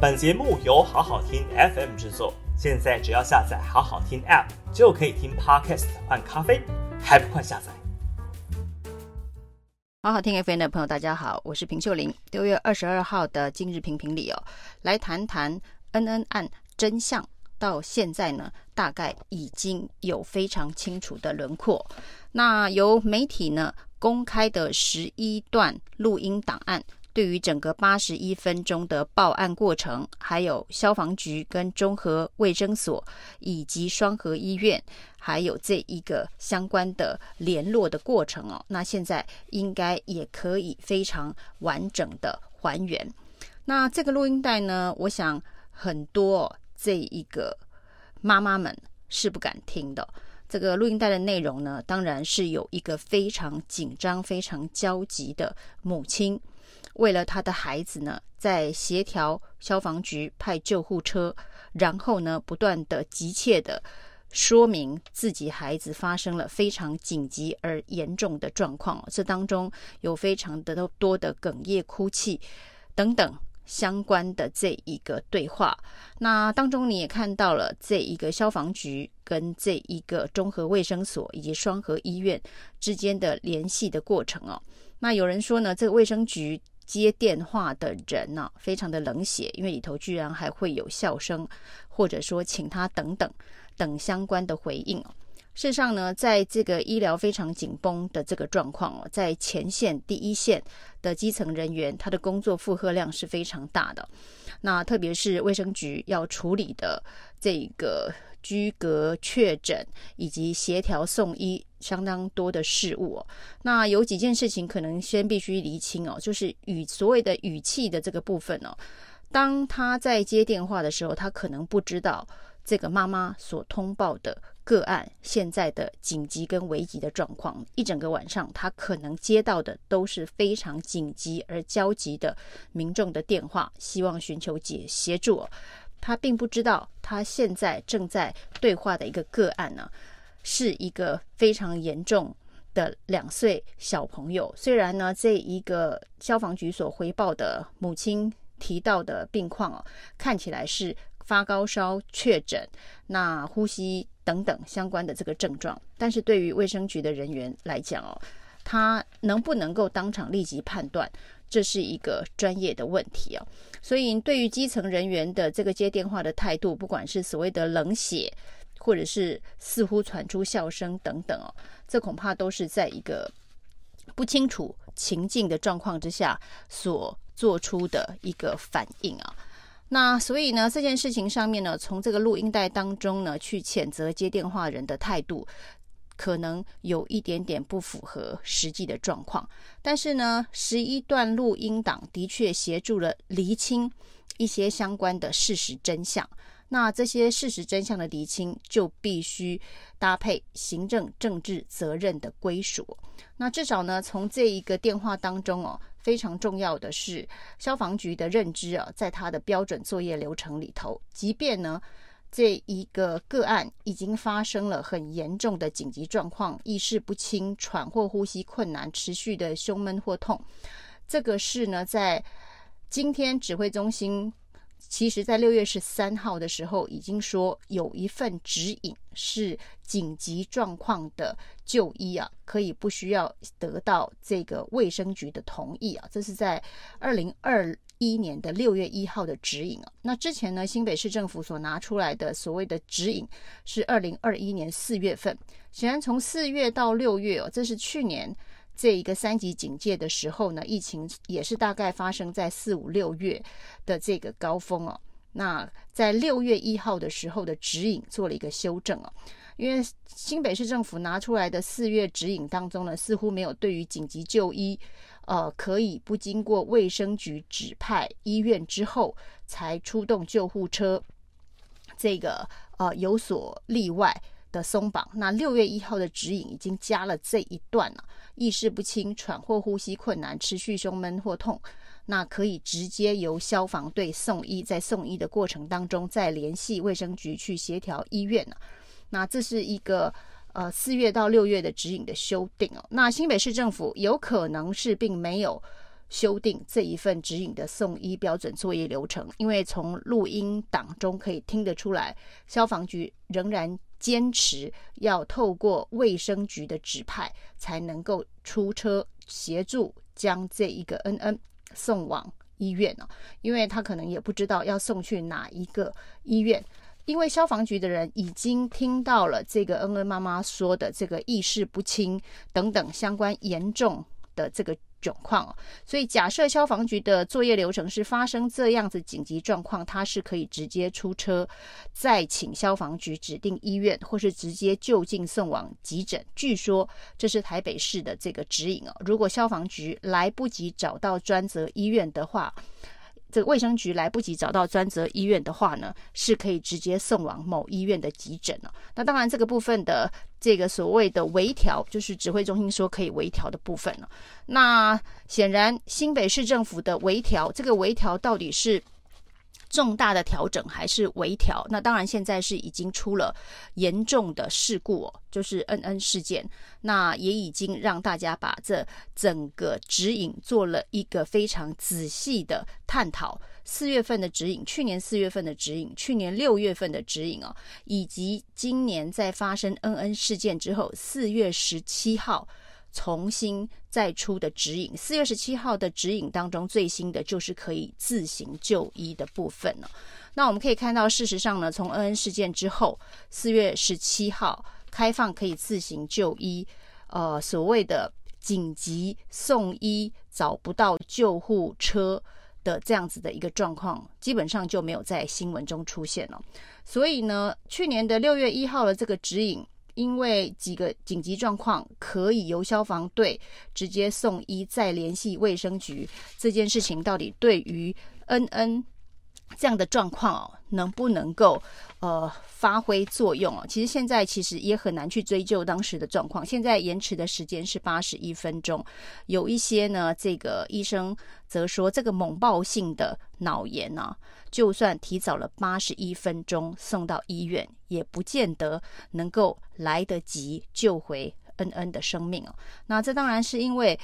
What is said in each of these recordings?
本节目由好好听 FM 制作，现在只要下载好好听 App 就可以听 Podcast 换咖啡，还不快下载？好好听 FM 的朋友，大家好，我是平秀玲。六月二十二号的今日评评里哦，来谈谈恩恩案真相。到现在呢，大概已经有非常清楚的轮廓。那由媒体呢公开的十一段录音档案，对于整个八十一分钟的报案过程，还有消防局跟综合卫生所以及双和医院，还有这一个相关的联络的过程哦，那现在应该也可以非常完整的还原。那这个录音带呢，我想很多这一个妈妈们是不敢听的。这个录音带的内容呢，当然是有一个非常紧张、非常焦急的母亲，为了他的孩子呢，在协调消防局派救护车，然后呢，不断的急切的说明自己孩子发生了非常紧急而严重的状况，这当中有非常的多的哽咽、哭泣等等。相关的这一个对话，那当中你也看到了这一个消防局跟这一个综合卫生所以及双和医院之间的联系的过程哦。那有人说呢，这个卫生局接电话的人呢，非常的冷血，因为里头居然还会有笑声，或者说请他等等等相关的回应哦。事实上呢，在这个医疗非常紧绷的这个状况哦，在前线第一线的基层人员，他的工作负荷量是非常大的。那特别是卫生局要处理的这个居隔确诊以及协调送医相当多的事物哦。那有几件事情可能先必须厘清哦，就是语所谓的语气的这个部分哦。当他在接电话的时候，他可能不知道这个妈妈所通报的。个案现在的紧急跟危急的状况，一整个晚上，他可能接到的都是非常紧急而焦急的民众的电话，希望寻求解协助。他并不知道，他现在正在对话的一个个案呢，是一个非常严重的两岁小朋友。虽然呢，这一个消防局所回报的母亲提到的病况哦，看起来是发高烧确诊，那呼吸。等等相关的这个症状，但是对于卫生局的人员来讲哦，他能不能够当场立即判断，这是一个专业的问题哦。所以对于基层人员的这个接电话的态度，不管是所谓的冷血，或者是似乎传出笑声等等哦，这恐怕都是在一个不清楚情境的状况之下所做出的一个反应啊。那所以呢，这件事情上面呢，从这个录音带当中呢，去谴责接电话人的态度，可能有一点点不符合实际的状况。但是呢，十一段录音档的确协助了厘清一些相关的事实真相。那这些事实真相的厘清，就必须搭配行政政治责任的归属。那至少呢，从这一个电话当中哦。非常重要的是，消防局的认知啊，在他的标准作业流程里头，即便呢这一个个案已经发生了很严重的紧急状况，意识不清、喘或呼吸困难、持续的胸闷或痛，这个是呢在今天指挥中心。其实，在六月十三号的时候，已经说有一份指引是紧急状况的就医啊，可以不需要得到这个卫生局的同意啊。这是在二零二一年的六月一号的指引啊。那之前呢，新北市政府所拿出来的所谓的指引是二零二一年四月份。显然，从四月到六月哦，这是去年。这一个三级警戒的时候呢，疫情也是大概发生在四五六月的这个高峰哦。那在六月一号的时候的指引做了一个修正哦，因为新北市政府拿出来的四月指引当中呢，似乎没有对于紧急就医，呃，可以不经过卫生局指派医院之后才出动救护车，这个呃有所例外的松绑。那六月一号的指引已经加了这一段了。意识不清、喘或呼吸困难、持续胸闷或痛，那可以直接由消防队送医。在送医的过程当中，再联系卫生局去协调医院。那这是一个呃四月到六月的指引的修订哦。那新北市政府有可能是并没有修订这一份指引的送医标准作业流程，因为从录音档中可以听得出来，消防局仍然坚持要透过卫生局的指派才能够出车协助将这一个恩恩送往医院呢，因为他可能也不知道要送去哪一个医院，因为消防局的人已经听到了这个恩恩妈妈说的这个意识不清等等相关严重的这个。状况，所以假设消防局的作业流程是发生这样子紧急状况，他是可以直接出车，再请消防局指定医院，或是直接就近送往急诊。据说这是台北市的这个指引哦。如果消防局来不及找到专责医院的话，这个卫生局来不及找到专责医院的话呢，是可以直接送往某医院的急诊了。那当然，这个部分的这个所谓的微调，就是指挥中心说可以微调的部分了。那显然，新北市政府的微调，这个微调到底是？重大的调整还是微调？那当然，现在是已经出了严重的事故哦，就是 N N 事件。那也已经让大家把这整个指引做了一个非常仔细的探讨。四月份的指引，去年四月份的指引，去年六月份的指引哦，以及今年在发生 N N 事件之后，四月十七号。重新再出的指引，四月十七号的指引当中，最新的就是可以自行就医的部分了。那我们可以看到，事实上呢，从恩恩事件之后，四月十七号开放可以自行就医，呃，所谓的紧急送医找不到救护车的这样子的一个状况，基本上就没有在新闻中出现了。所以呢，去年的六月一号的这个指引。因为几个紧急状况可以由消防队直接送医，再联系卫生局，这件事情到底对于恩恩这样的状况哦，能不能够呃发挥作用哦？其实现在其实也很难去追究当时的状况。现在延迟的时间是八十一分钟，有一些呢，这个医生则说这个猛爆性的脑炎呢、啊。就算提早了八十一分钟送到医院，也不见得能够来得及救回恩恩的生命哦。那这当然是因为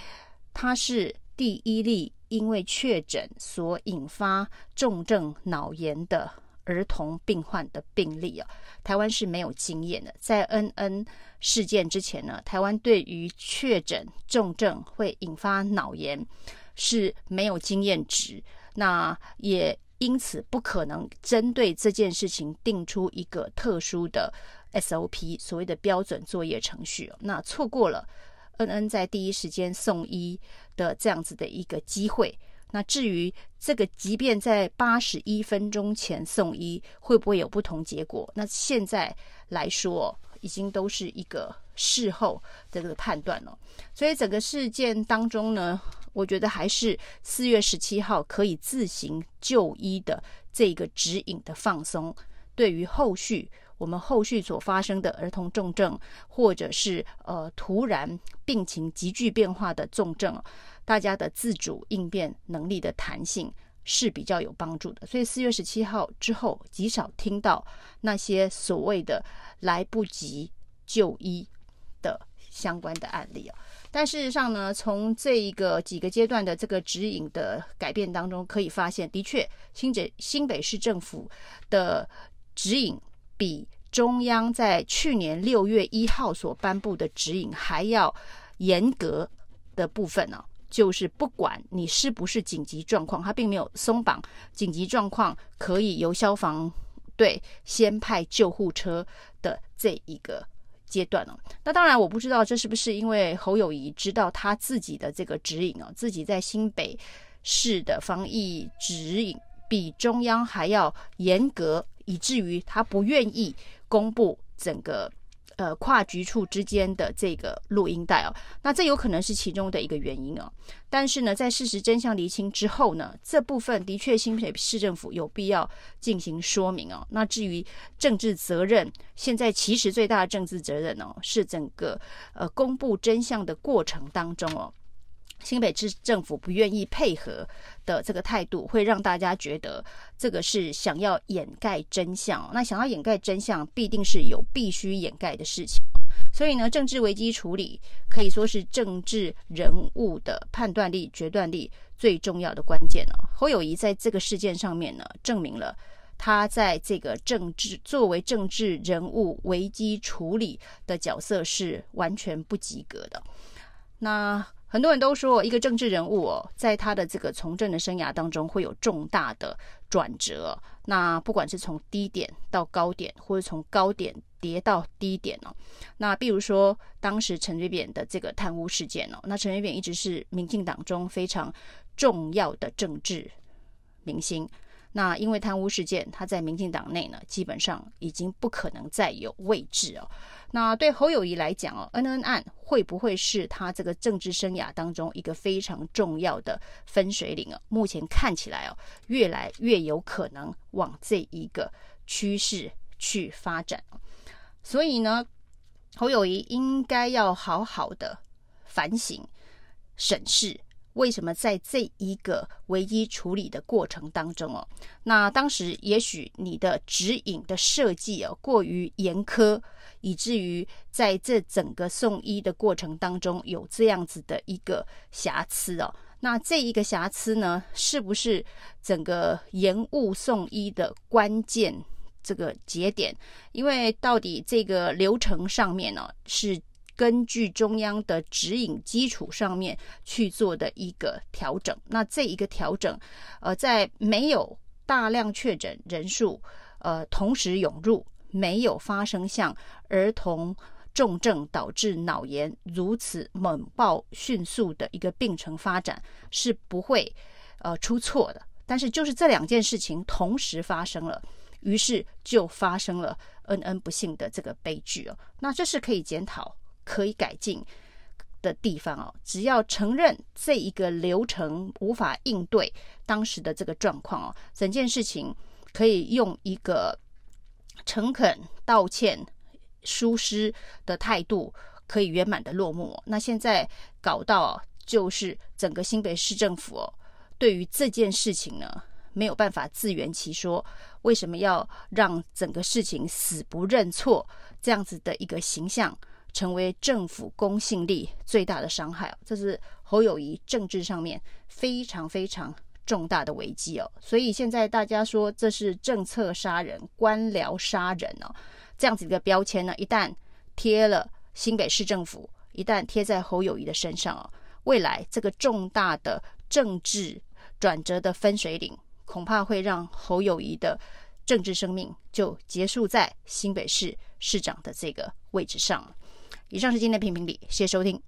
他是第一例因为确诊所引发重症脑炎的儿童病患的病例啊。台湾是没有经验的，在 NN 事件之前呢，台湾对于确诊重症会引发脑炎是没有经验值，那也。因此，不可能针对这件事情定出一个特殊的 SOP，所谓的标准作业程序。那错过了恩恩在第一时间送医的这样子的一个机会。那至于这个，即便在八十一分钟前送医，会不会有不同结果？那现在来说，已经都是一个事后的这个判断了。所以整个事件当中呢，我觉得还是四月十七号可以自行就医的这个指引的放松，对于后续我们后续所发生的儿童重症，或者是呃突然病情急剧变化的重症，大家的自主应变能力的弹性是比较有帮助的。所以四月十七号之后，极少听到那些所谓的来不及就医的相关的案例啊。但事实上呢，从这一个几个阶段的这个指引的改变当中，可以发现，的确，新北新北市政府的指引比中央在去年六月一号所颁布的指引还要严格的部分呢，就是不管你是不是紧急状况，它并没有松绑紧急状况可以由消防队先派救护车的这一个。阶段哦，那当然我不知道这是不是因为侯友谊知道他自己的这个指引哦，自己在新北市的防疫指引比中央还要严格，以至于他不愿意公布整个。呃，跨局处之间的这个录音带哦，那这有可能是其中的一个原因哦。但是呢，在事实真相厘清之后呢，这部分的确新北市政府有必要进行说明哦。那至于政治责任，现在其实最大的政治责任哦，是整个呃公布真相的过程当中哦。新北市政府不愿意配合的这个态度，会让大家觉得这个是想要掩盖真相。那想要掩盖真相，必定是有必须掩盖的事情。所以呢，政治危机处理可以说是政治人物的判断力、决断力最重要的关键了。侯友谊在这个事件上面呢，证明了他在这个政治作为政治人物危机处理的角色是完全不及格的。那很多人都说，一个政治人物哦，在他的这个从政的生涯当中会有重大的转折。那不管是从低点到高点，或者从高点跌到低点哦。那比如说当时陈水扁的这个贪污事件哦，那陈水扁一直是民进党中非常重要的政治明星。那因为贪污事件，他在民进党内呢，基本上已经不可能再有位置哦。那对侯友谊来讲哦，恩恩案会不会是他这个政治生涯当中一个非常重要的分水岭啊？目前看起来哦，越来越有可能往这一个趋势去发展。所以呢，侯友谊应该要好好的反省审视。为什么在这一个危机处理的过程当中哦，那当时也许你的指引的设计哦过于严苛，以至于在这整个送医的过程当中有这样子的一个瑕疵哦。那这一个瑕疵呢，是不是整个延误送医的关键这个节点？因为到底这个流程上面呢是。根据中央的指引基础上面去做的一个调整，那这一个调整，呃，在没有大量确诊人数，呃，同时涌入，没有发生像儿童重症导致脑炎如此猛爆迅速的一个病程发展，是不会呃出错的。但是就是这两件事情同时发生了，于是就发生了恩恩不幸的这个悲剧哦。那这是可以检讨。可以改进的地方哦，只要承认这一个流程无法应对当时的这个状况哦，整件事情可以用一个诚恳道歉、疏失的态度，可以圆满的落幕。那现在搞到就是整个新北市政府哦，对于这件事情呢，没有办法自圆其说，为什么要让整个事情死不认错这样子的一个形象？成为政府公信力最大的伤害，这是侯友宜政治上面非常非常重大的危机哦。所以现在大家说这是政策杀人、官僚杀人哦，这样子一个标签呢，一旦贴了新北市政府，一旦贴在侯友宜的身上哦，未来这个重大的政治转折的分水岭，恐怕会让侯友宜的政治生命就结束在新北市市长的这个位置上了。以上是今天的评评理，谢谢收听。